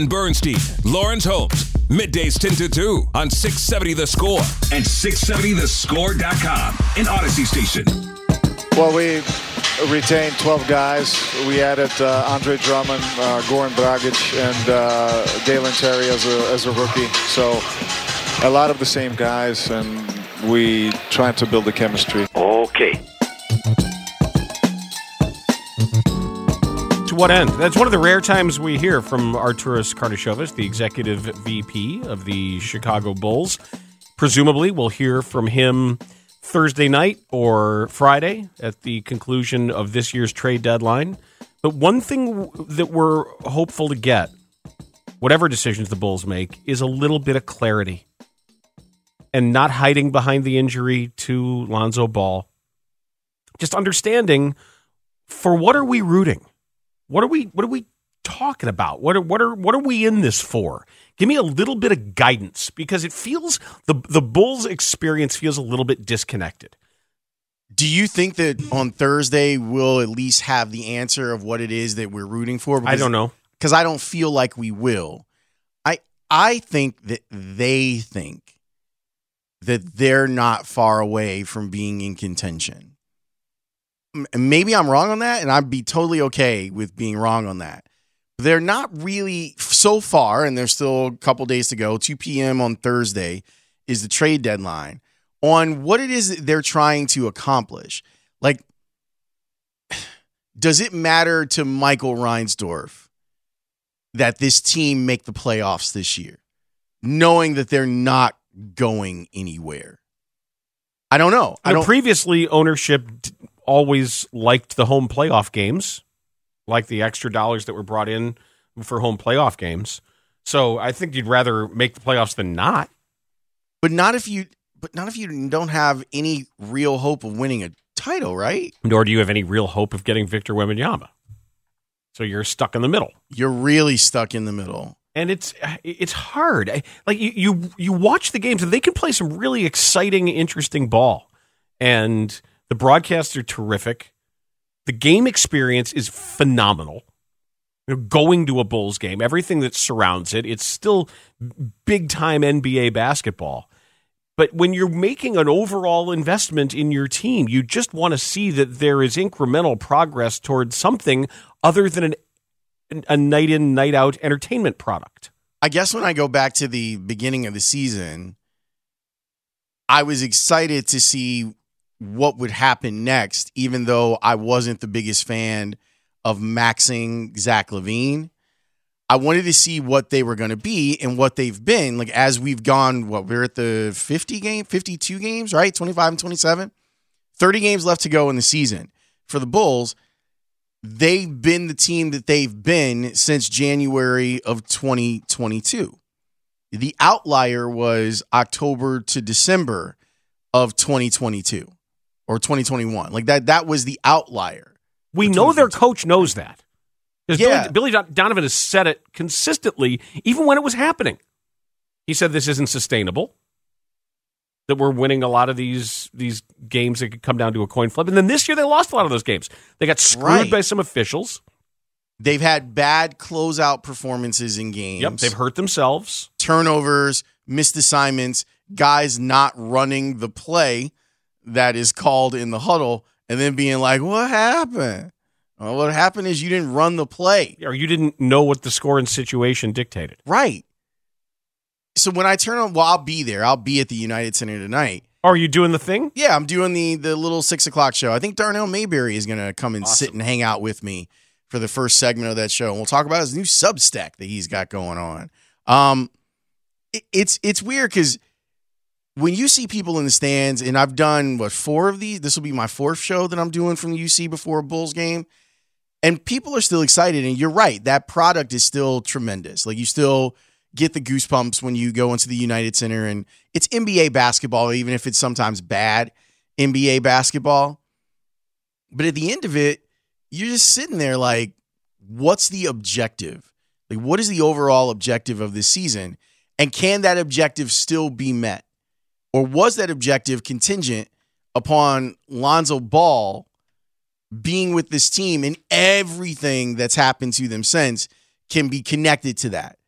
Ben Bernstein, Lawrence Holmes. Middays 10 to 2 on 670 The Score and 670thescore.com. An Audacy station. Well, we retained 12 guys. We added uh, Andre Drummond, uh, Goran Dragic, and uh, Dalen Terry as a, as a rookie. So a lot of the same guys, and we trying to build the chemistry. Okay. What end? That's one of the rare times we hear from Arturas Karnisovas, the executive VP of the Chicago Bulls. Presumably, we'll hear from him Thursday night or Friday at the conclusion of this year's trade deadline. But one thing that we're hopeful to get, whatever decisions the Bulls make, is a little bit of clarity and not hiding behind the injury to Lonzo Ball. Just understanding for what are we rooting? What are we what are we talking about? What are what are what are we in this for? Give me a little bit of guidance because it feels the the Bulls experience feels a little bit disconnected. Do you think that on Thursday we'll at least have the answer of what it is that we're rooting for? Because, I don't know. Because I don't feel like we will. I I think that they think that they're not far away from being in contention maybe I'm wrong on that, and I'd be totally okay with being wrong on that. They're not really so far, and there's still a couple days to go. 2 p.m. on Thursday is the trade deadline on what it is that they're trying to accomplish. Like, does it matter to Michael Reinsdorf that this team make the playoffs this year, knowing that they're not going anywhere? I don't know. I don't. Previously, ownership always liked the home playoff games, like the extra dollars that were brought in for home playoff games. So I think you'd rather make the playoffs than not. But not if you but not if you don't have any real hope of winning a title, right? Nor do you have any real hope of getting Victor Wembanyama. So you're stuck in the middle. You're really stuck in the middle. And it's it's hard. Like you you, you watch the games and they can play some really exciting, interesting ball. And the broadcasts are terrific. The game experience is phenomenal. You know, going to a Bulls game, everything that surrounds it, it's still big time NBA basketball. But when you're making an overall investment in your team, you just want to see that there is incremental progress towards something other than an, a night in, night out entertainment product. I guess when I go back to the beginning of the season, I was excited to see what would happen next, even though I wasn't the biggest fan of maxing Zach LaVine. I wanted to see what they were going to be and what they've been. Like as we've gone, what we're at the 50 game, 52 games, right? 25 and 27. 30 games left to go in the season. For the Bulls, they've been the team that they've been since January of 2022. The outlier was October to December of 2022 or 2021. Like that that was the outlier. We know their coach knows that. Yeah. Billy, Billy Donovan has said it consistently, even when it was happening. He said this isn't sustainable. That we're winning a lot of these these games that could come down to a coin flip. And then this year they lost a lot of those games. They got screwed Right. by some officials. They've had bad closeout performances in games. Yep, they've hurt themselves. turnovers, missed assignments, guys not running the play that is called in the huddle, and then being like, "What happened?" Well, what happened is you didn't run the play. Or you didn't know what the score and situation dictated. Right. So when I turn on, well, I'll be there. I'll be at the United Center tonight. Are you doing the thing? Yeah, I'm doing the the little six o'clock show. I think Darnell Mayberry is going to come and sit and hang out with me for the first segment of that show, and we'll talk about his new Substack that he's got going on. Um, it- it's it's weird because when you see people in the stands, and I've done what four of these. This will be my fourth show that I'm doing from the UC before a Bulls game, and people are still excited. And you're right, that product is still tremendous. Like you still get the goosebumps when you go into the United Center, and it's NBA basketball, even if it's sometimes bad NBA basketball. But at the end of it, you're just sitting there like, what's the objective? Like, what is the overall objective of this season? And can that objective still be met? Or was that objective contingent upon Lonzo Ball being with this team and everything that's happened to them since can be connected to that?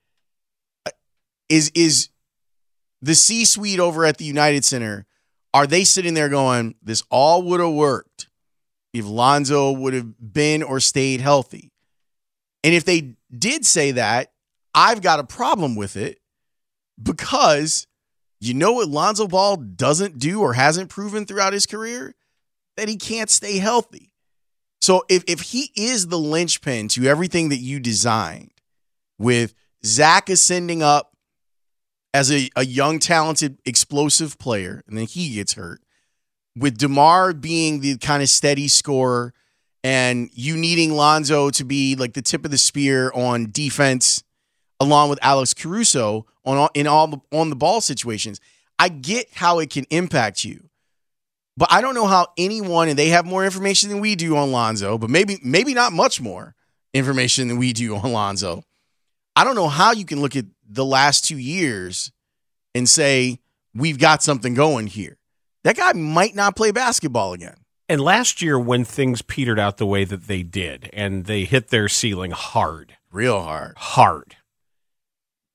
Uh, is is the C suite over at the United Center, are they sitting there going, this all would have worked if Lonzo would have been or stayed healthy? And if they did say that, I've got a problem with it because you know what Lonzo Ball doesn't do or hasn't proven throughout his career? That he can't stay healthy. So if, if he is the linchpin to everything that you designed, with Zach ascending up as a, a young, talented, explosive player, and then he gets hurt, with DeMar being the kind of steady scorer, and you needing Lonzo to be like the tip of the spear on defense along with Alex Caruso on in all the on the ball situations. I get how it can impact you. But I don't know how anyone and they have more information than we do on Lonzo, but maybe maybe not much more information than we do on Lonzo. I don't know how you can look at the last 2 years and say we've got something going here. That guy might not play basketball again. And last year, when things petered out the way that they did, and they hit their ceiling hard, real hard, hard,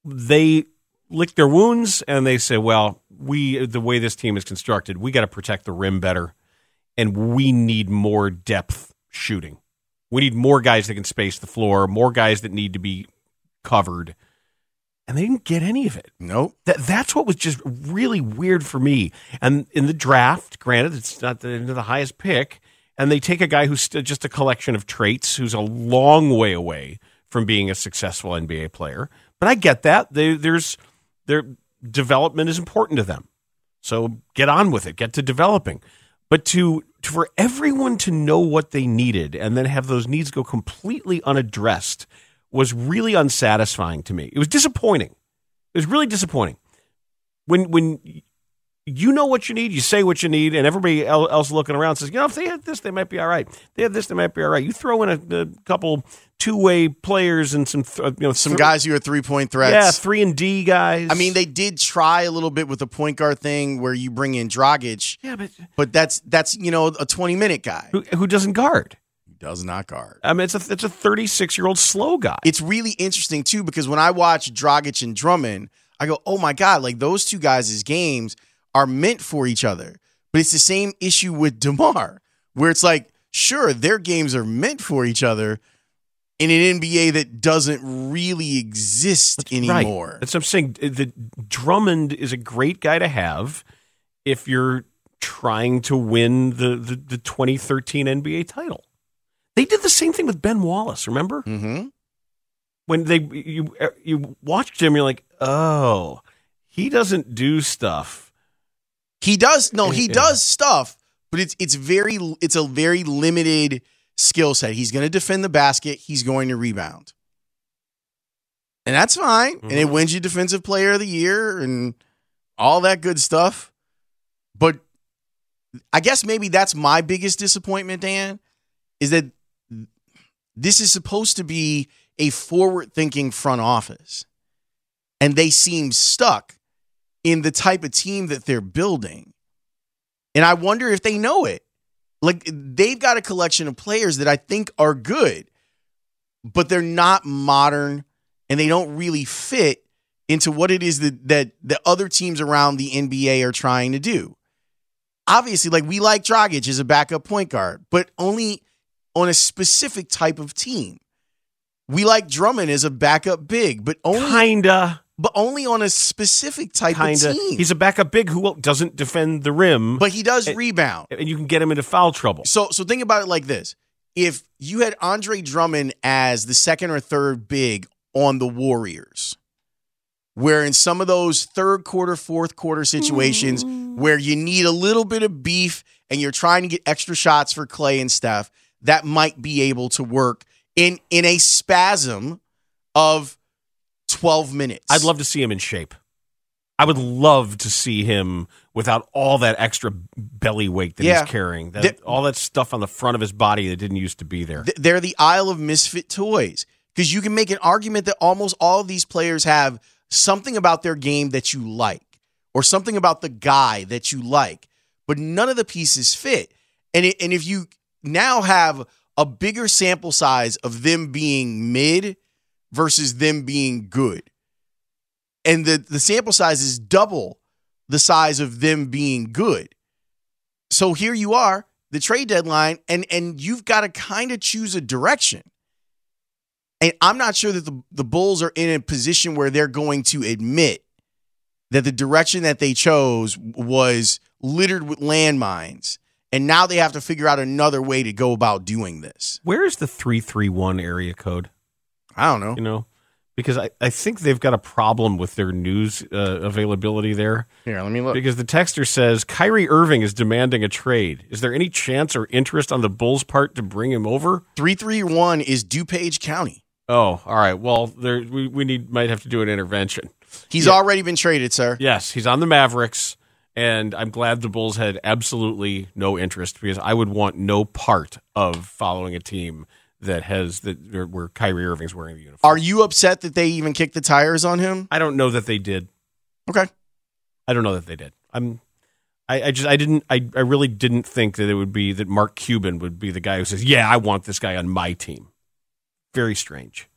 they lick their wounds and they say, well, we the way this team is constructed, we got to protect the rim better, and we need more depth shooting. We need more guys that can space the floor, more guys that need to be covered. And they didn't get any of it. Nope. That that's what was just really weird for me. And in the draft, granted, it's not the, the highest pick, and they take a guy who's just a collection of traits, who's a long way away from being a successful NBA player. But I get that. They, there's their development is important to them. So get on with it. Get to developing. But to, to for everyone to know what they needed and then have those needs go completely unaddressed was really unsatisfying to me. It was disappointing. It was really disappointing. When when you know what you need, you say what you need, and everybody else looking around says, you know, if they had this, they might be all right. they have this, they might be all right. You throw in a, a couple two way players and some, th- uh, you know, some th- guys who are three point threats. Yeah, three and D guys. I mean, they did try a little bit with the point guard thing where you bring in Dragic. Yeah, but but that's that's you know a twenty minute guy who, who doesn't guard. Does not guard. I mean, it's a it's a thirty six year old slow guy. It's really interesting too because when I watch Dragic and Drummond, I go, oh my god, like those two guys' games are meant for each other. But it's the same issue with DeMar, where it's like, sure, their games are meant for each other in an NBA that doesn't really exist That's anymore. Right. That's what I'm saying. The Drummond is a great guy to have if you're trying to win the, the, the 2013 NBA title. They did the same thing with Ben Wallace, remember? Mm-hmm. When they you you watched him, you're like, oh, he doesn't do stuff he does no, he yeah. does stuff, but it's it's very it's a very limited skill set. He's going to defend the basket, he's going to rebound. And that's fine. Mm-hmm. And it mm-hmm. wins you defensive player of the year and all that good stuff. But I guess maybe that's my biggest disappointment, Dan, is that this is supposed to be a forward thinking front office. And they seem stuck in the type of team that they're building. And I wonder if they know it. Like they've got a collection of players that I think are good, but they're not modern and they don't really fit into what it is that that the other teams around the NBA are trying to do. Obviously, like we like Dragic as a backup point guard, but only on a specific type of team. We like Drummond as a backup big, but only kinda but only on a specific type Kinda. of team. He's a backup big who doesn't defend the rim, but he does and, rebound, and you can get him into foul trouble. So, so think about it like this: if you had Andre Drummond as the second or third big on the Warriors, where in some of those third quarter, fourth quarter situations mm. where you need a little bit of beef and you're trying to get extra shots for Clay and Steph, that might be able to work in in a spasm of 12 minutes. I'd love to see him in shape. I would love to see him without all that extra belly weight that yeah. he's carrying, that, all that stuff on the front of his body that didn't used to be there. They're the Isle of Misfit Toys because you can make an argument that almost all of these players have something about their game that you like or something about the guy that you like, but none of the pieces fit. And, it, and if you now have a bigger sample size of them being mid versus them being good. and the the sample size is double the size of them being good. So here you are, the trade deadline, and and you've got to kind of choose a direction. And I'm not sure that the, the Bulls are in a position where they're going to admit that the direction that they chose was littered with landmines. And now they have to figure out another way to go about doing this. Where is the 331 area code? I don't know. You know, because I, I think they've got a problem with their news uh, availability there. Here, let me look. Because the texter says Kyrie Irving is demanding a trade. Is there any chance or interest on the Bulls' part to bring him over? 331 is DuPage County. Oh, all right. Well, there we, we need might have to do an intervention. He's yeah. already been traded, sir. Yes, he's on the Mavericks, and I'm glad the Bulls had absolutely no interest because I would want no part of following a team that has that where Kyrie Irving's wearing the uniform. Are you upset that they even kicked the tires on him? I don't know that they did. Okay. I don't know that they did. I'm I, I, just I didn't I, I really didn't think that it would be that Mark Cuban would be the guy who says, Yeah, I want this guy on my team. Very strange.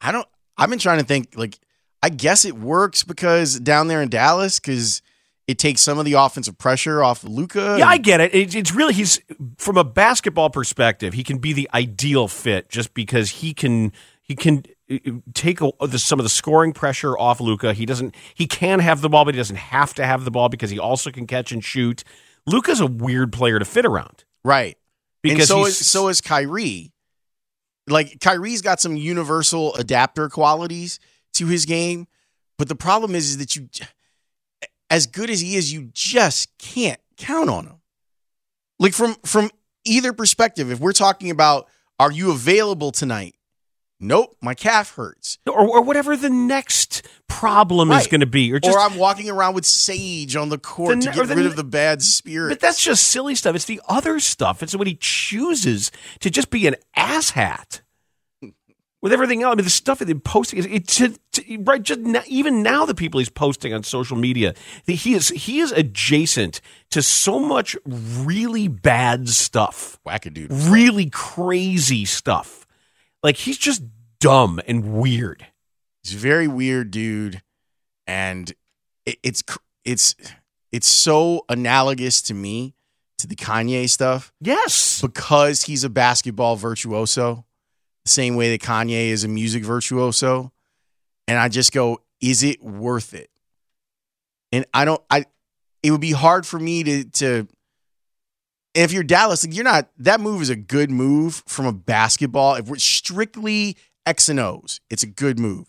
I don't I've been trying to think like I guess it works because down there in Dallas, because it takes some of the offensive pressure off Luka. Yeah, I get it. it. It's really he's from a basketball perspective, he can be the ideal fit just because he can he can uh, take a, the, some of the scoring pressure off Luka. He doesn't he can have the ball, but he doesn't have to have the ball because he also can catch and shoot. Luka's a weird player to fit around, right? Because and so is, so is Kyrie. Like Kyrie's got some universal adapter qualities to his game. But the problem is, is that you, as good as he is, you just can't count on him. Like from from either perspective, if we're talking about are you available tonight? Nope, my calf hurts. Or, or whatever the next problem right. is going to be. Or, just, or I'm walking around with sage on the court the, to get the, rid of the bad spirit. But that's just silly stuff. It's the other stuff. It's when he chooses to just be an asshat with everything else. I mean, the stuff that he's posting, it's it, right. Just now, even now, the people he's posting on social media, he is he is adjacent to so much really bad stuff, wackadoodle, really crazy stuff. Like he's just dumb and weird. He's a very weird dude, and it, it's it's it's so analogous to me to the Kanye stuff. Yes, because he's a basketball virtuoso same way that Kanye is a music virtuoso. And I just go, is it worth it? And I don't, I, it would be hard for me to, to, if you're Dallas, you're not, that move is a good move from a basketball. If we're strictly X and O's, it's a good move.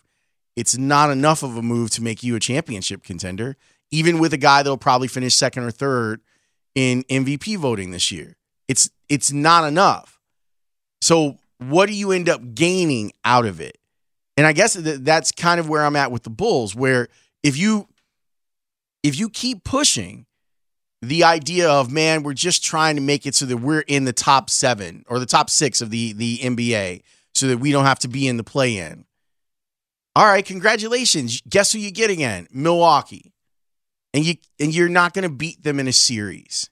It's not enough of a move to make you a championship contender, even with a guy that'll probably finish second or third in MVP voting this year. It's, it's not enough. So what do you end up gaining out of it? And I guess that's kind of where I'm at with the Bulls, where if you if you keep pushing the idea of man, we're just trying to make it so that we're in the top seven or the top six of the the NBA, so that we don't have to be in the play in. All right, congratulations. Guess who you get again? Milwaukee. And you and you're not going to beat them in a series.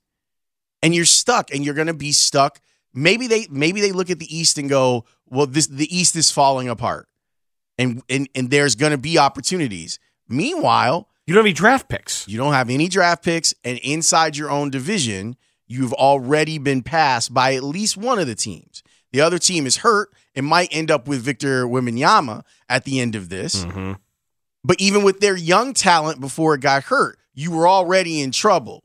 And you're stuck and you're going to be stuck maybe they maybe they look at the East and go, well, this the East is falling apart, and and and there's going to be opportunities. Meanwhile, you don't have any draft picks. You don't have any draft picks, and inside your own division, you've already been passed by at least one of the teams. The other team is hurt and might end up with Victor Wembanyama at the end of this. Mm-hmm. But even with their young talent before it got hurt, you were already in trouble.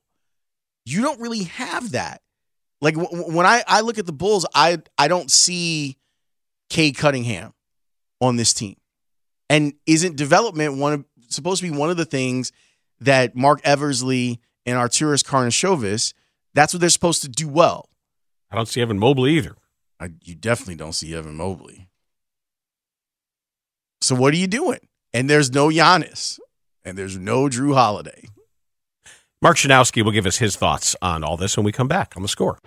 You don't really have that. Like when I, I look at the Bulls, I I don't see Cade Cunningham on this team. And isn't development one of, supposed to be one of the things that Marc Eversley and Arturas Karnisovas, that's what they're supposed to do well. I don't see Evan Mobley either. I, you definitely don't see Evan Mobley. So what are you doing? And there's no Giannis, and there's no Jrue Holiday. Mark Schanowski will give us his thoughts on all this when we come back on the score.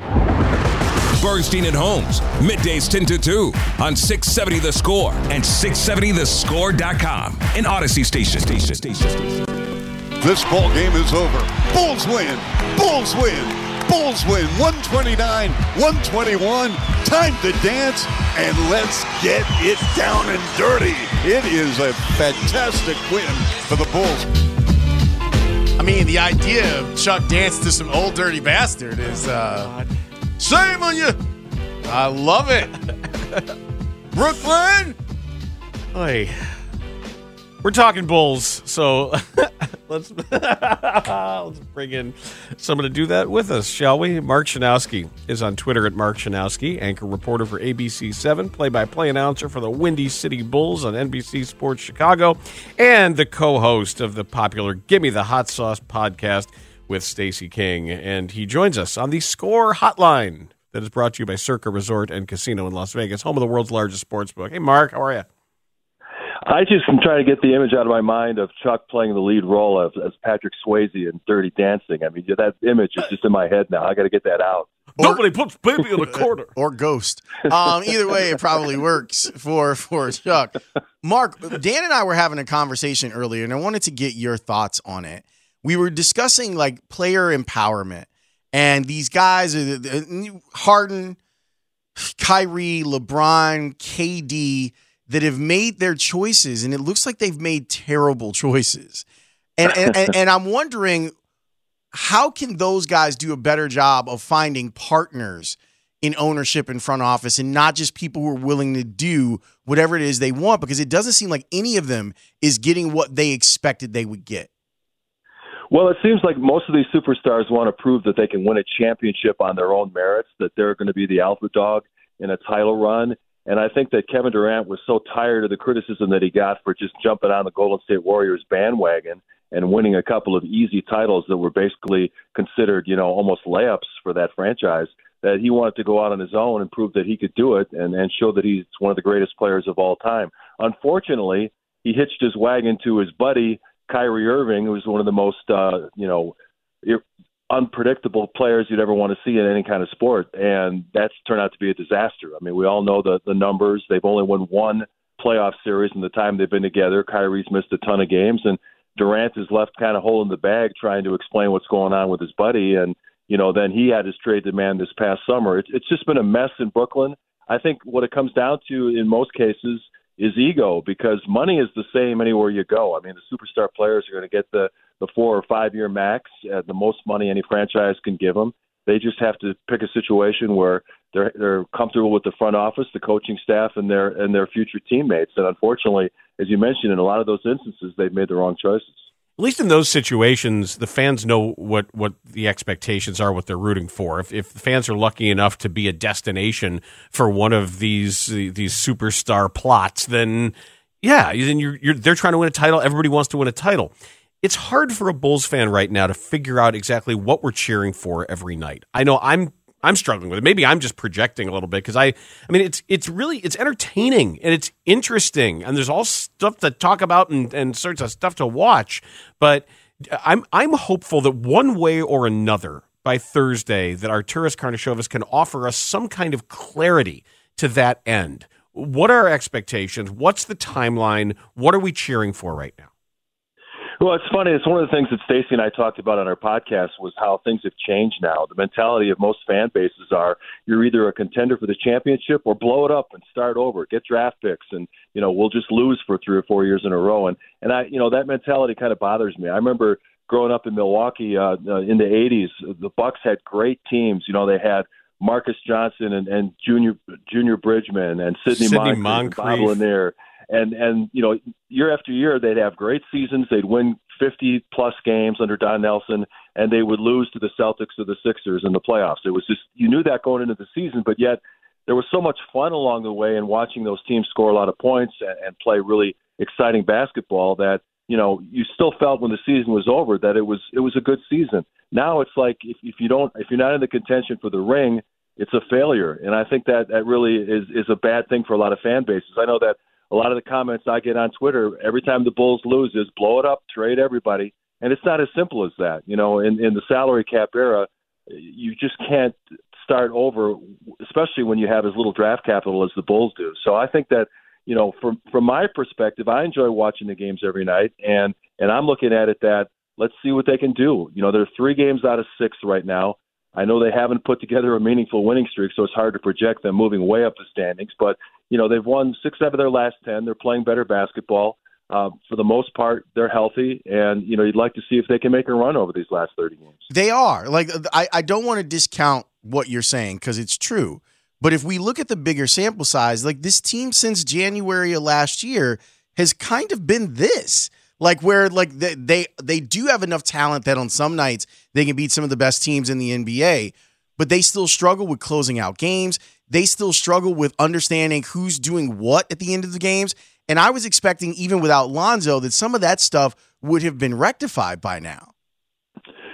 Bernstein and Holmes, middays 10 to 2 on 670 The Score and 670thescore.com. An Audacy station. station. station. This ball game is over. Bulls win. Bulls win. Bulls win 129 121. Time to dance and let's get it down and dirty. It is a fantastic win for the Bulls. I mean, the idea of Chuck dancing to some old dirty bastard is uh, shame on you. I love it. Brooklyn. Hey, we're talking Bulls, so let's let's bring in someone to do that with us, shall we? Mark Schanowski is on Twitter at Mark Schanowski, anchor reporter for ABC Seven, play-by-play announcer for the Windy City Bulls on NBC Sports Chicago, and the co-host of the popular "Gimme the Hot Sauce" podcast with Stacey King, and he joins us on the Score Hotline that is brought to you by Circa Resort and Casino in Las Vegas, home of the world's largest sports book. Hey, Mark, how are you? I just am trying to get the image out of my mind of Chuck playing the lead role of, as Patrick Swayze in Dirty Dancing. I mean, that image is just in my head now. I got to get that out. Nobody puts baby in a corner. or ghost. Um, either way, it probably works for for Chuck. Mark, Dan and I were having a conversation earlier, and I wanted to get your thoughts on it. We were discussing like player empowerment, and these guys are Harden, Kyrie, LeBron, KD that have made their choices, and it looks like they've made terrible choices. And and, and, and I'm wondering how can those guys do a better job of finding partners in ownership and front office and not just people who are willing to do whatever it is they want because it doesn't seem like any of them is getting what they expected they would get. Well, it seems like most of these superstars want to prove that they can win a championship on their own merits, that they're going to be the alpha dog in a title run. And I think that Kevin Durant was so tired of the criticism that he got for just jumping on the Golden State Warriors bandwagon and winning a couple of easy titles that were basically considered, you know, almost layups for that franchise, that he wanted to go out on his own and prove that he could do it and, and show that he's one of the greatest players of all time. Unfortunately, he hitched his wagon to his buddy Kyrie Irving, who's one of the most, uh, you know, unpredictable players you'd ever want to see in any kind of sport, and that's turned out to be a disaster. I mean, we all know the the numbers. They've only won one playoff series in the time they've been together. Kyrie's missed a ton of games, and Durant is left kind of holding the bag, trying to explain what's going on with his buddy. And you know, then he had his trade demand this past summer. It's it's just been a mess in Brooklyn. I think what it comes down to in most cases is ego because money is the same anywhere you go. I mean, the superstar players are going to get the the four or five year max, uh, the most money any franchise can give them. They just have to pick a situation where they're they're comfortable with the front office, the coaching staff, and their and their future teammates. And unfortunately, as you mentioned, in a lot of those instances, they've made the wrong choices. At least in those situations, the fans know what, what the expectations are, what they're rooting for. If, if the fans are lucky enough to be a destination for one of these these superstar plots, then yeah, then you're, you're they're trying to win a title. Everybody wants to win a title it's hard for a Bulls fan right now to figure out exactly what we're cheering for every night. I know I'm I'm struggling with it. Maybe I'm just projecting a little bit because I I mean it's it's really it's entertaining and it's interesting and there's all stuff to talk about and, and sorts of stuff to watch. But I'm I'm hopeful that one way or another by Thursday that Arturas Karnisovas can offer us some kind of clarity to that end. What are our expectations? What's the timeline? What are we cheering for right now? Well, it's funny. It's one of the things that Stacey and I talked about on our podcast was how things have changed now. The mentality of most fan bases are you're either a contender for the championship or blow it up and start over, get draft picks, and you know we'll just lose for three or four years in a row. And and I, you know, that mentality kind of bothers me. I remember growing up in Milwaukee uh, uh, in the '80s, the Bucks had great teams. You know, they had Marques Johnson and, and Junior Junior Bridgeman and Sidney, Sidney Moncrief, Moncrief. And Bob Lanier and and you know year after year they'd have great seasons. They'd win 50 plus games under Don Nelson and they would lose to the Celtics or the Sixers in the playoffs. It was just you knew that going into the season but yet there was so much fun along the way and watching those teams score a lot of points and, and play really exciting basketball that you know you still felt when the season was over that it was it was a good season. Now it's like if, if you don't if you're not in the contention for the ring it's a failure. And i think that that really is is a bad thing for a lot of fan bases. I know that a lot of the comments I get on Twitter every time the Bulls lose is blow it up, trade everybody. And it's not as simple as that. You know, in, in the salary cap era, you just can't start over, especially when you have as little draft capital as the Bulls do. So I think that, you know, from from my perspective, I enjoy watching the games every night, and and I'm looking at it that let's see what they can do. You know, they're three games out of six right now. I know they haven't put together a meaningful winning streak, so it's hard to project them moving way up the standings. But you know they've won six out of their last ten. They're playing better basketball. Uh, for the most part, they're healthy, and you know you'd like to see if they can make a run over these last thirty games. They are like I, I don't want to discount what you're saying because it's true, but if we look at the bigger sample size, like this team since January of last year has kind of been this like where like they, they they do have enough talent that on some nights they can beat some of the best teams in the NBA, but they still struggle with closing out games. They still struggle with understanding who's doing what at the end of the games. And I was expecting even without Lonzo that some of that stuff would have been rectified by now.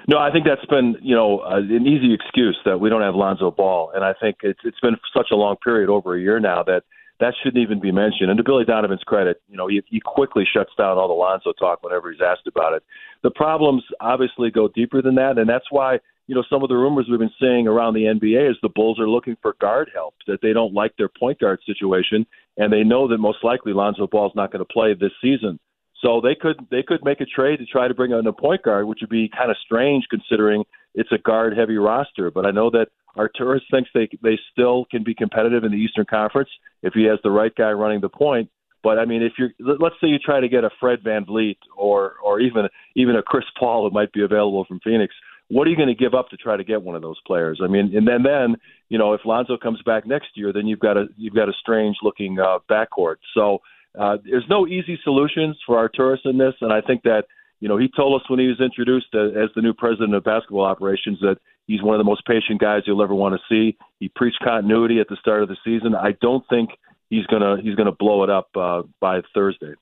No, I think that's been you know uh, an easy excuse that we don't have Lonzo Ball, and I think it's it's been such a long period over a year now that that shouldn't even be mentioned. And to Billy Donovan's credit, you know, he, he quickly shuts down all the Lonzo talk whenever he's asked about it. The problems obviously go deeper than that, and that's why you know some of the rumors we've been seeing around the NBA is the Bulls are looking for guard help, that they don't like their point guard situation, and they know that most likely Lonzo Ball's not going to play this season. So they could they could make a trade to try to bring in a point guard, which would be kind of strange considering it's a guard heavy roster. But I know that Arturas thinks they they still can be competitive in the Eastern Conference if he has the right guy running the point. But I mean, if you're let's say you try to get a Fred VanVleet or or even even a Chris Paul who might be available from Phoenix, what are you going to give up to try to get one of those players? I mean, and then then you know if Lonzo comes back next year, then you've got a you've got a strange looking uh, backcourt. So uh, there's no easy solutions for Arturas in this, and I think that you know he told us when he was introduced as, as the new president of basketball operations that He's one of the most patient guys you'll ever want to see. He preached continuity at the start of the season. I don't think he's gonna he's gonna blow it up uh, by Thursday.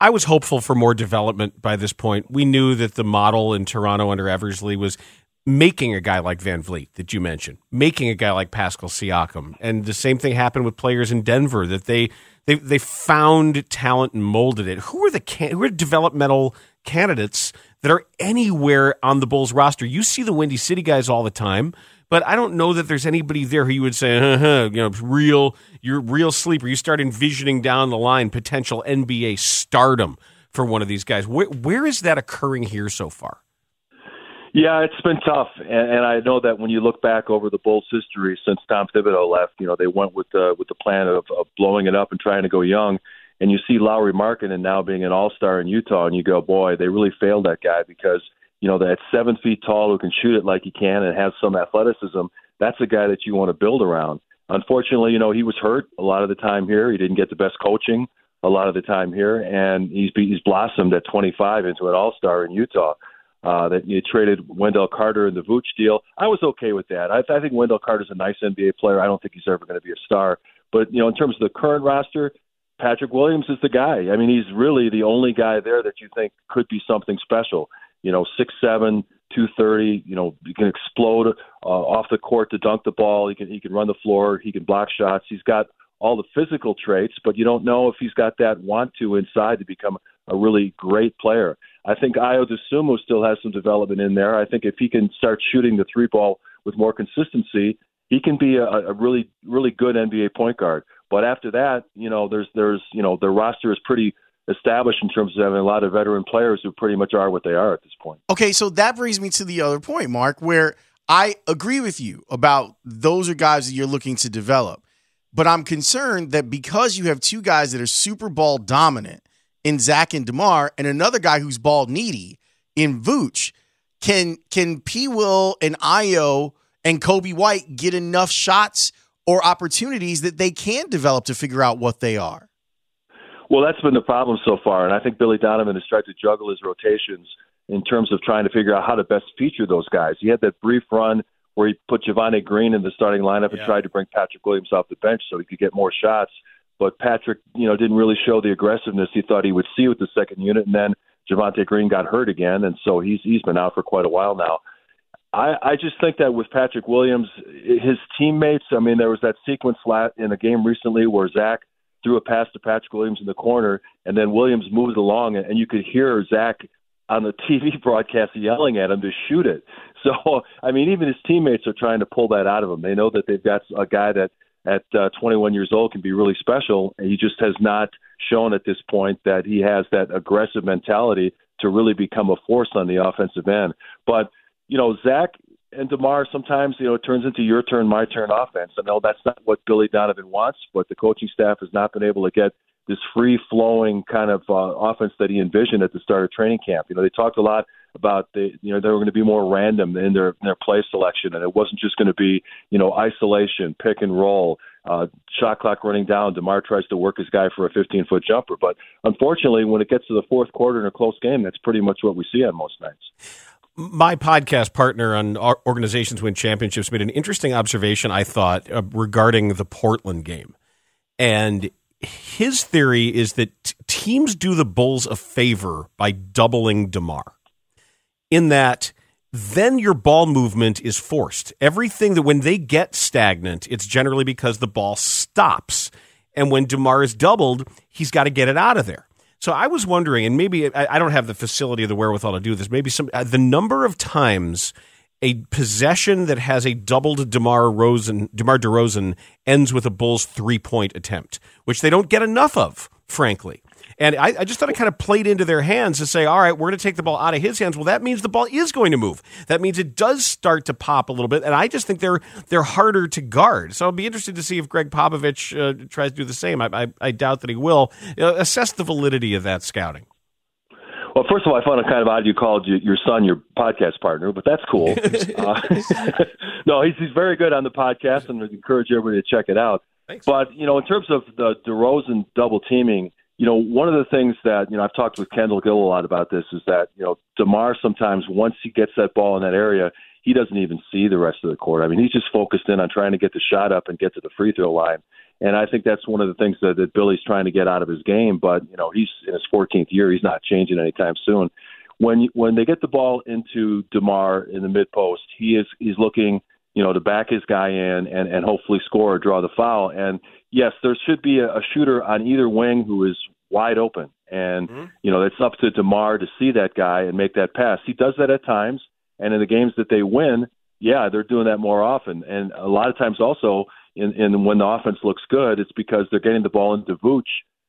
I was hopeful for more development by this point. We knew that the model in Toronto under Eversley was making a guy like VanVleet that you mentioned, making a guy like Pascal Siakam, and the same thing happened with players in Denver that they they they found talent and molded it. Who are the who are developmental candidates that are anywhere on the Bulls roster. You see the Windy City guys all the time, but I don't know that there's anybody there who you would say, uh-huh, you know, real, you're real sleeper. You start envisioning down the line potential NBA stardom for one of these guys. Where, where is that occurring here so far? Yeah, it's been tough, and, and I know that when you look back over the Bulls' history since Tom Thibodeau left, you know they went with the with the plan of, of blowing it up and trying to go young and you see Lauri and now being an All Star in Utah, and you go, boy, they really failed that guy because you know that seven feet tall who can shoot it like he can and has some athleticism. That's a guy that you want to build around. Unfortunately, you know he was hurt a lot of the time here. He didn't get the best coaching a lot of the time here, and he's he's blossomed at 25 into an All Star in Utah. Uh, that you traded Wendell Carter in the Vooch deal. I was okay with that. I, I think Wendell Carter's a nice NBA player. I don't think he's ever going to be a star. But you know, in terms of the current roster, Patrick Williams is the guy. I mean, he's really the only guy there that you think could be something special. You know, six seven, two thirty. You know, he can explode uh, off the court to dunk the ball. He can he can run the floor. He can block shots. He's got all the physical traits, but you don't know if he's got that want to inside to become a really great player. I think Ayo Dosunmu still has some development in there. I think if he can start shooting the three ball with more consistency, he can be a, a really really good NBA point guard. But after that, you know, there's there's you know the roster is pretty established in terms of having a lot of veteran players who pretty much are what they are at this point. Okay, so that brings me to the other point, Mark, where I agree with you about those are guys that you're looking to develop. But I'm concerned that because you have two guys that are super ball dominant in Zach and DeMar, and another guy who's ball needy in Vooch, can can P. Will and Ayo and Coby White get enough shots or opportunities that they can develop to figure out what they are? Well, that's been the problem so far, and I think Billy Donovan has tried to juggle his rotations in terms of trying to figure out how to best feature those guys. He had that brief run where he put Javonte Green in the starting lineup and tried to bring Patrick Williams off the bench so he could get more shots. But Patrick, you know, didn't really show the aggressiveness he thought he would see with the second unit, and then Javonte Green got hurt again, and so he's he's been out for quite a while now. I, I just think that with Patrick Williams, his teammates. I mean, there was that sequence in a game recently where Zach threw a pass to Patrick Williams in the corner, and then Williams moved along, and you could hear Zach on the TV broadcast yelling at him to shoot it. So, I mean, even his teammates are trying to pull that out of him. They know that they've got a guy that at uh, 21 years old can be really special, and he just has not shown at this point that he has that aggressive mentality to really become a force on the offensive end. But you know, Zach and Demar sometimes you know it turns into your turn, my turn offense. I know that's not what Billy Donovan wants, but the coaching staff has not been able to get this free flowing kind of uh, offense that he envisioned at the start of training camp. You know, they talked a lot about the you know they were going to be more random in their in their play selection, and it wasn't just going to be you know isolation, pick and roll, uh, shot clock running down. Demar tries to work his guy for a 15 foot jumper, but unfortunately, when it gets to the fourth quarter in a close game, that's pretty much what we see on most nights my podcast partner on organizations win championships made an interesting observation i thought uh, regarding the portland game. And his theory is that t- teams do the bulls a favor by doubling demar in that then your ball movement is forced. Everything that when they get stagnant it's generally because the ball stops. And when demar is doubled he's got to get it out of there so I was wondering, and maybe I, I don't have the facility or the wherewithal to do this. Maybe some uh, the number of times a possession that has a doubled Demar Rosen, Demar Derozan ends with a Bulls three point attempt, which they don't get enough of, frankly. And I, I, just thought it kind of played into their hands to say, all right, we're going to take the ball out of his hands. Well, that means the ball is going to move. That means it does start to pop a little bit. And I just think they're they're harder to guard. So I'll be interested to see if Gregg Popovich uh, tries to do the same. I, I, I doubt that he will. Uh, assess the validity of that scouting. Well, first of all, I found it kind of odd you called your son your podcast partner, but that's cool. uh, no, he's he's very good on the podcast, and I encourage everybody to check it out. Thanks. But you know, in terms of the DeRozan double teaming, you know, one of the things that, you know, I've talked with Kendall Gill a lot about this is that, you know, DeMar sometimes once he gets that ball in that area, he doesn't even see the rest of the court. I mean, he's just focused in on trying to get the shot up and get to the free throw line. And I think that's one of the things that, that Billy's trying to get out of his game. But, you know, he's in his 14th year. He's not changing anytime soon. When when they get the ball into DeMar in the mid post, he is he's looking, you know, to back his guy in and, and hopefully score or draw the foul. And yes, there should be a, a shooter on either wing who is wide open. And, mm-hmm. you know, it's up to DeMar to see that guy and make that pass. He does that at times. And in the games that they win, yeah, they're doing that more often. And a lot of times also, in, in when the offense looks good, it's because they're getting the ball into Vooch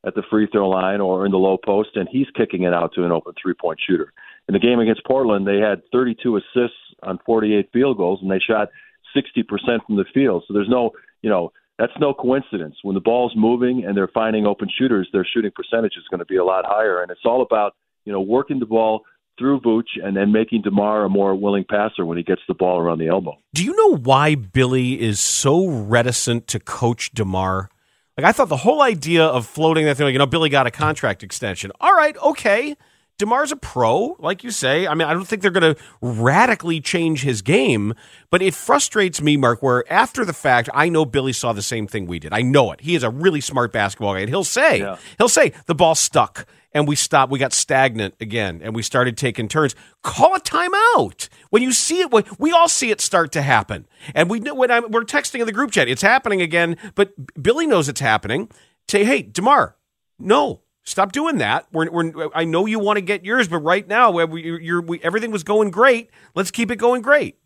at the free throw line or in the low post, and he's kicking it out to an open three point shooter. In the game against Portland, they had 32 assists on 48 field goals, and they shot 60% from the field. So there's no, you know, that's no coincidence. When the ball's moving and they're finding open shooters, their shooting percentage is going to be a lot higher. And it's all about, you know, working the ball through Vooch and then making DeMar a more willing passer when he gets the ball around the elbow. Do you know why Billy is so reticent to coach DeMar? Like I thought the whole idea of floating that thing, like, you know, Billy got a contract extension. All right, okay. DeMar's a pro, like you say. I mean, I don't think they're going to radically change his game, but it frustrates me, Mark, where after the fact, I know Billy saw the same thing we did. I know it. He is a really smart basketball guy. And he'll say, yeah. he'll say, the ball stuck and we stopped. We got stagnant again and we started taking turns. Call a timeout. When you see it, we all see it start to happen. And we know when I'm, we're texting in the group chat, it's happening again, but Billy knows it's happening. Say, hey, DeMar, no, Stop doing that. We're, we're, I know you want to get yours, but right now, we, we, everything was going great. Let's keep it going great.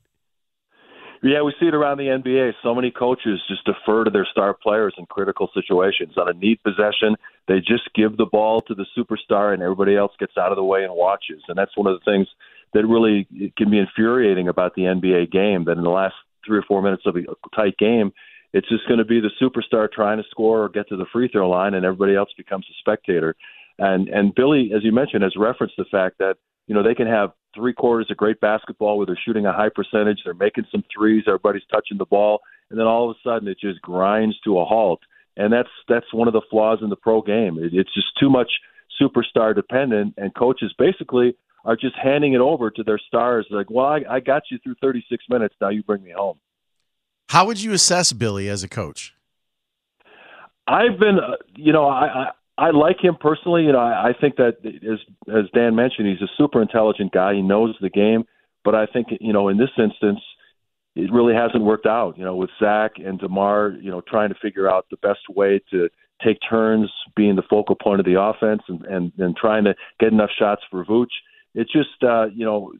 Yeah, we see it around the NBA. So many coaches just defer to their star players in critical situations. On a neat possession, they just give the ball to the superstar, and everybody else gets out of the way and watches. And that's one of the things that really can be infuriating about the NBA game. That in the last three or four minutes of a tight game, it's just going to be the superstar trying to score or get to the free throw line, and everybody else becomes a spectator. And and Billy, as you mentioned, has referenced the fact that you know they can have three quarters of great basketball where they're shooting a high percentage, they're making some threes, everybody's touching the ball, and then all of a sudden it just grinds to a halt. And that's that's one of the flaws in the pro game. It, it's just too much superstar dependent, and coaches basically are just handing it over to their stars. Like, well, I, I got you through 36 minutes. Now you bring me home. How would you assess Billy as a coach? I've been, uh, you know, I, I I like him personally. You know, I, I think that as as Dan mentioned, he's a super intelligent guy. He knows the game, but I think you know in this instance, it really hasn't worked out. You know, with Zach and Demar, you know, trying to figure out the best way to take turns being the focal point of the offense and and, and trying to get enough shots for Vooch. It's just uh, you know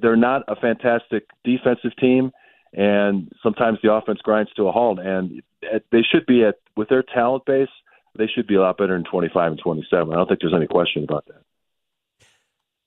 they're not a fantastic defensive team and sometimes the offense grinds to a halt. And they should be at with their talent base, they should be a lot better than 25 and 27. I don't think there's any question about that.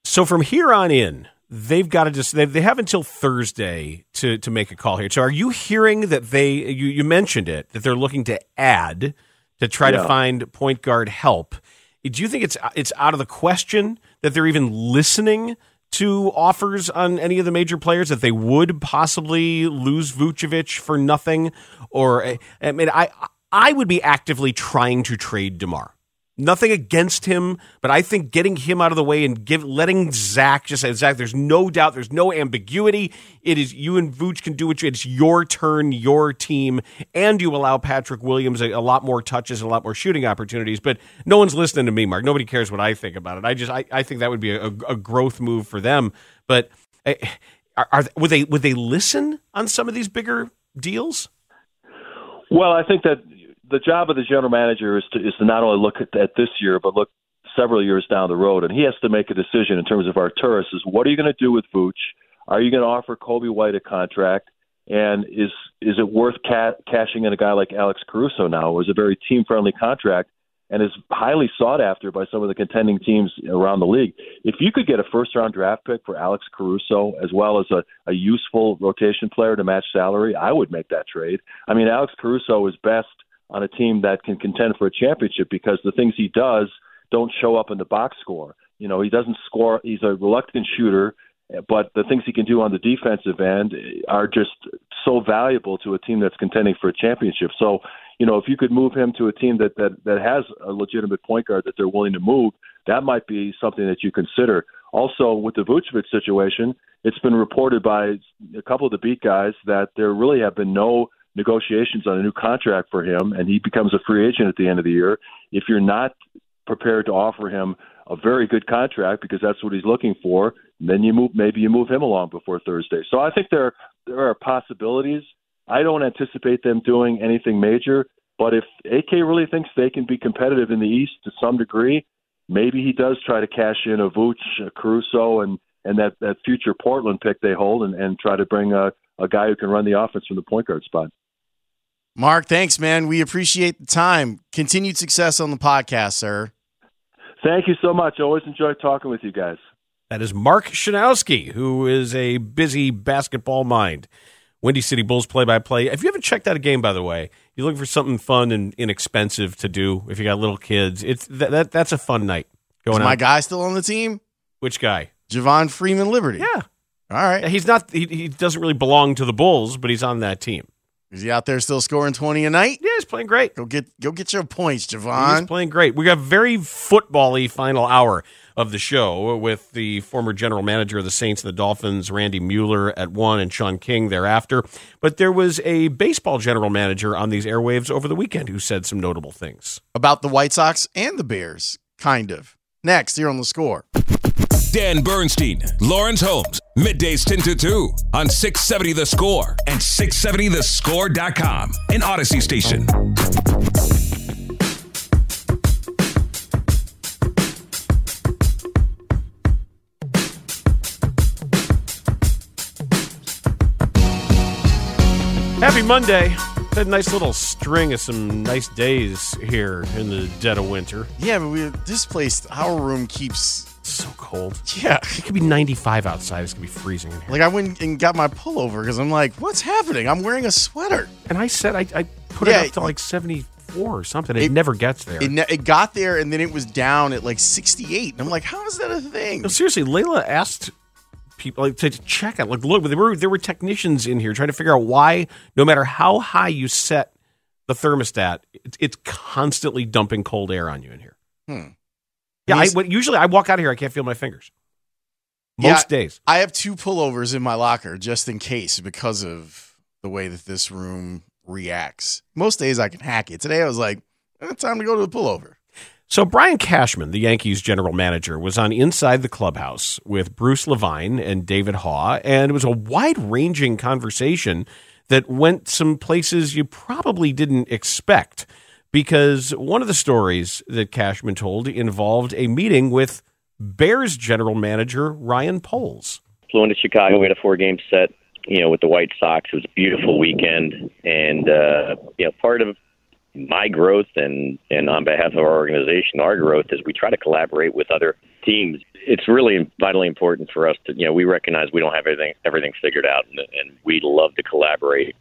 So from here on in, they've got to just they, they have until Thursday to to make a call here. So are you hearing that they you, you mentioned it that they're looking to add to try Yeah. to find point guard help? Do you think it's it's out of the question that they're even listening to offers on any of the major players that they would possibly lose Vucevic for nothing? Or I mean, I I would be actively trying to trade Demar. Nothing against him, but I think getting him out of the way and give letting Zach just say Zach, there's no doubt, there's no ambiguity. It is you and Vooch can do what you. It's your turn, your team, and you allow Patrick Williams a, a lot more touches and a lot more shooting opportunities. But no one's listening to me, Mark. Nobody cares what I think about it. I just I, I think that would be a, a growth move for them. But eh, are, are would they would they listen on some of these bigger deals? Well, I think that the job of the general manager is to is to not only look at, at this year, but look several years down the road, and he has to make a decision in terms of Arturis. Is what are you going to do with Vooch? Are you going to offer Coby White a contract? And is is it worth ca- cashing in a guy like Alex Caruso now? It was a very team friendly contract and is highly sought after by some of the contending teams around the league. If you could get a first round draft pick for Alex Caruso as well as a, a useful rotation player to match salary, I would make that trade. I mean, Alex Caruso is best on a team that can contend for a championship because the things he does don't show up in the box score. You know, he doesn't score. He's a reluctant shooter, but the things he can do on the defensive end are just so valuable to a team that's contending for a championship. So, you know, if you could move him to a team that that that has a legitimate point guard that they're willing to move, that might be something that you consider. Also, with the Vucevic situation, it's been reported by a couple of the beat guys that there really have been no negotiations on a new contract for him, and he becomes a free agent at the end of the year. If you're not prepared to offer him a very good contract because that's what he's looking for, then you move maybe you move him along before Thursday. So I think there there are possibilities. I don't anticipate them doing anything major, but if AK really thinks they can be competitive in the East to some degree, maybe he does try to cash in a Vooch, a Caruso, and and that that future Portland pick they hold, and, and try to bring a a guy who can run the offense from the point guard spot. Mark, thanks, man. We appreciate the time. Continued success on the podcast, sir. Thank you so much. Always enjoy talking with you guys. That is Mark Schanowski, who is a busy basketball mind. Windy City Bulls play by play. If you haven't checked out a game, by the way, you're looking for something fun and inexpensive to do. If you got little kids, it's that, that that's a fun night. Going is my on. guy still on the team? Which guy? Javon Freeman Liberty. Yeah, All right. he's not. He, he doesn't really belong to the Bulls, but he's on that team. Is he out there still scoring 20 a night? Yeah, he's playing great. Go get go get your points, Javon. He's playing great. We got a very football-y final hour of the show with the former general manager of the Saints and the Dolphins, Randy Mueller, at one, and Sean King thereafter. But there was a baseball general manager on these airwaves over the weekend who said some notable things. About the White Sox and the Bears, kind of. Next, here on the score. Dan Bernstein, Lawrence Holmes, middays 10 to 2 on 670 The Score and 670thescore.com, an Audacy station. Happy Monday. Had a nice little string of some nice days here in the dead of winter. Yeah, but we this place, our room keeps. So cold. Yeah. It could be 95 outside. It's going to be freezing in here. Like I went and got my pullover because I'm like, what's happening? I'm wearing a sweater. And I said I, I put Yeah, it up to like 74 or something. It, It- never gets there. It, ne- it got there and then it was down at like 68. And I'm like, how is that a thing? No, seriously, Layla asked people like, to check it. Like, look, there were there were technicians in here trying to figure out why, no matter how high you set the thermostat, it's, it's constantly dumping cold air on you in here. Hmm. Yeah, I, usually I walk out of here, I can't feel my fingers. Most days. I have two pullovers in my locker just in case because of the way that this room reacts. Most days I can hack it. Today I was like, eh, time to go to the pullover. So Brian Cashman, the Yankees general manager, was on Inside the Clubhouse with Bruce Levine and David Haugh, and it was a wide-ranging conversation that went some places you probably didn't expect. Because one of the stories that Cashman told involved a meeting with Bears general manager Ryan Poles. flew into Chicago. We had a four game set, you know, with the White Sox. It was a beautiful weekend, and uh, you know, part of my growth and and on behalf of our organization, our growth is we try to collaborate with other teams. it's really vitally important for us to you know we recognize we don't have everything everything figured out, and, and we love to collaborate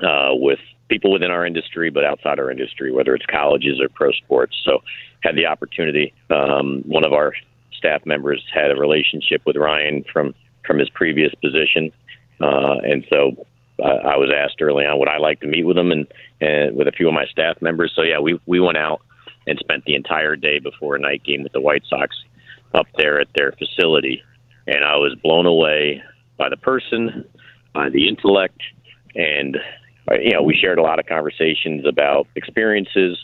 uh, with people within our industry, but outside our industry, whether it's colleges or pro sports. So, had the opportunity. Um, one of our staff members had a relationship with Ryan from from his previous position, uh, and so uh, I was asked early on would I like to meet with him and, and with a few of my staff members. So yeah, we we went out and spent the entire day before a night game with the White Sox up there at their facility, and I was blown away by the person, by the intellect, and you know we shared a lot of conversations about experiences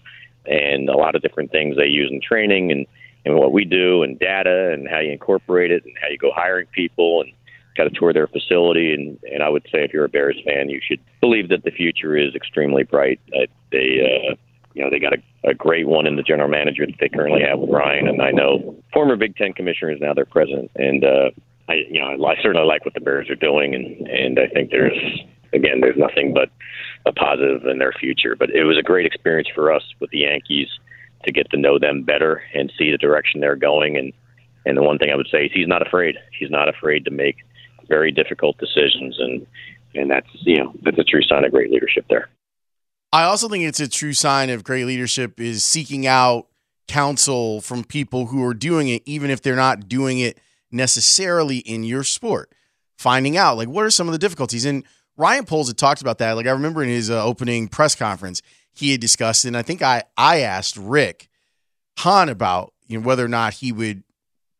and a lot of different things they use in training and and what we do and data and how you incorporate it and how you go hiring people and got to tour their facility. And and I would say if you're a Bears fan you should believe that the future is extremely bright they uh you know they got a, a great one in the general manager that they currently have with Ryan. And I know former Big 10 commissioner is now their president and uh I you know I certainly like what the Bears are doing. And and I think there's again there's nothing but a positive in their future but it was a great experience for us with the Yankees to get to know them better and see the direction they're going and and the one thing I would say is he's not afraid he's not afraid to make very difficult decisions, and and that's you know that's a true sign of great leadership there. I also think it's a true sign of great leadership is seeking out counsel from people who are doing it, even if they're not doing it necessarily in your sport. Finding out like what are some of the difficulties, and Ryan Poles had talked about that. Like I remember in his uh, opening press conference, he had discussed, and I think I I asked Rick Hahn about you know whether or not he would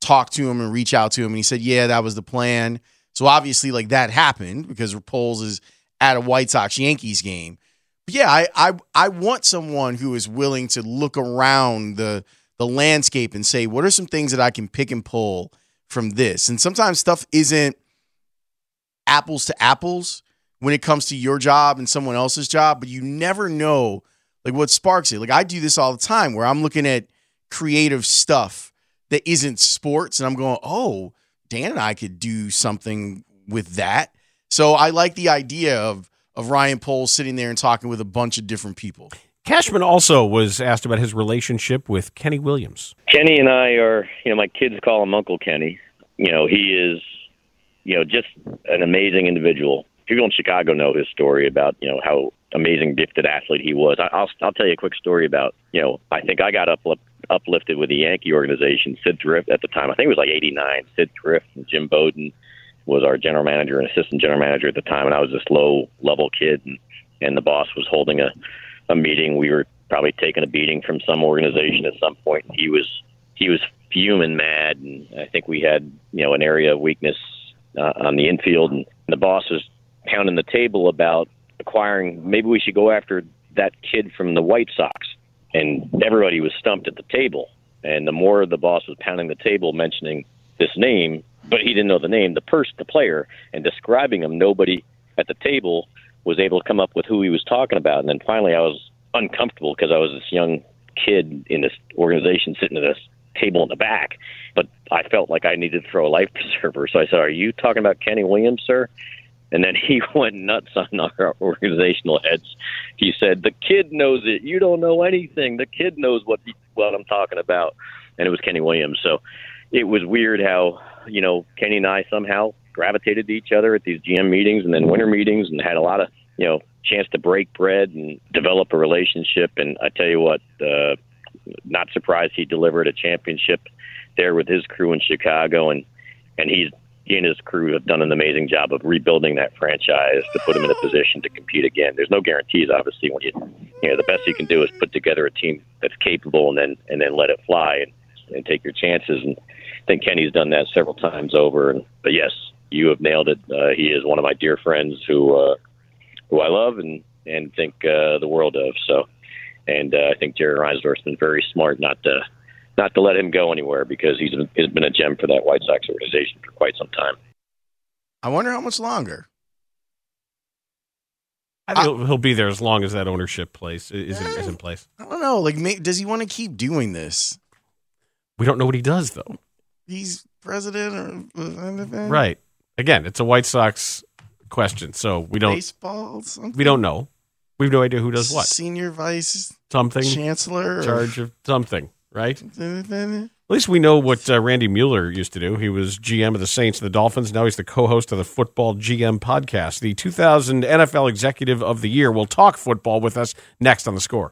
talk to him and reach out to him, and he said, yeah, that was the plan. So obviously, like that happened because Poles is at a White Sox Yankees game. But yeah, I, I I want someone who is willing to look around the the landscape and say, what are some things that I can pick and pull from this? And sometimes stuff isn't apples to apples when it comes to your job and someone else's job, but you never know like what sparks it. Like I do this all the time where I'm looking at creative stuff that isn't sports and I'm going, oh, Dan and I could do something with that. So I like the idea of of Ryan Poles sitting there and talking with a bunch of different people. Cashman also was asked about his relationship with Kenny Williams. Kenny and I are, you know, my kids call him Uncle Kenny. You know, he is, you know, just an amazing individual. People in Chicago know his story about, you know, how amazing gifted athlete he was. I, will I'll tell you a quick story about, you know, I think I got up uplifted with the Yankee organization. Syd Thrift at the time, I think it was like '89. Syd Thrift and Jim Bowden was our general manager and assistant general manager at the time, and I was this low level kid, and, and the boss was holding a a meeting. We were probably taking a beating from some organization at some point. He was he was fuming mad, and I think we had you know an area of weakness uh, on the infield, and the boss was pounding the table about acquiring. Maybe we should go after that kid from the White Sox and everybody was stumped at the table. And the more the boss was pounding the table, mentioning this name, but he didn't know the name, the person, the player, and describing him, nobody at the table was able to come up with who he was talking about. And then finally, I was uncomfortable because I was this young kid in this organization sitting at this table in the back, but I felt like I needed to throw a life preserver. So I said, "Are you talking about Kenny Williams, sir?" And then he went nuts on our organizational heads. He said, "The kid knows it. You don't know anything. The kid knows what what I'm talking about." And it was Kenny Williams. So it was weird how you know Kenny and I somehow gravitated to each other at these GM meetings and then winter meetings, and had a lot of you know chance to break bread and develop a relationship. And I tell you what, uh, not surprised he delivered a championship there with his crew in Chicago, and and he's he and his crew have done an amazing job of rebuilding that franchise to put them in a position to compete again. There's no guarantees, obviously. When you, you know, the best you can do is put together a team that's capable, and then and then let it fly and, and take your chances. And I think Kenny's done that several times over. And but yes, you have nailed it. Uh, he is one of my dear friends who uh, who I love and and think uh, the world of. So, and uh, I think Jerry Reinsdorf's been very smart not to not to let him go anywhere because he's he's been a gem for that White Sox organization for quite some time. I wonder how much longer. I think I, he'll, he'll, be there as long as that ownership place is, in, is in eh, place. I don't know. Like, may, does he want to keep doing this? We don't know what he does though. He's president or uh, right. Again, it's a White Sox question, so we don't baseball. Something? We don't know. We have no idea who does what. Senior vice something chancellor, charge of something. Right? At least we know what uh, Randy Mueller used to do. He was GM of the Saints and the Dolphins. Now he's the co-host of the Football GM podcast. The 2000 NFL Executive of the Year will talk football with us next on the score.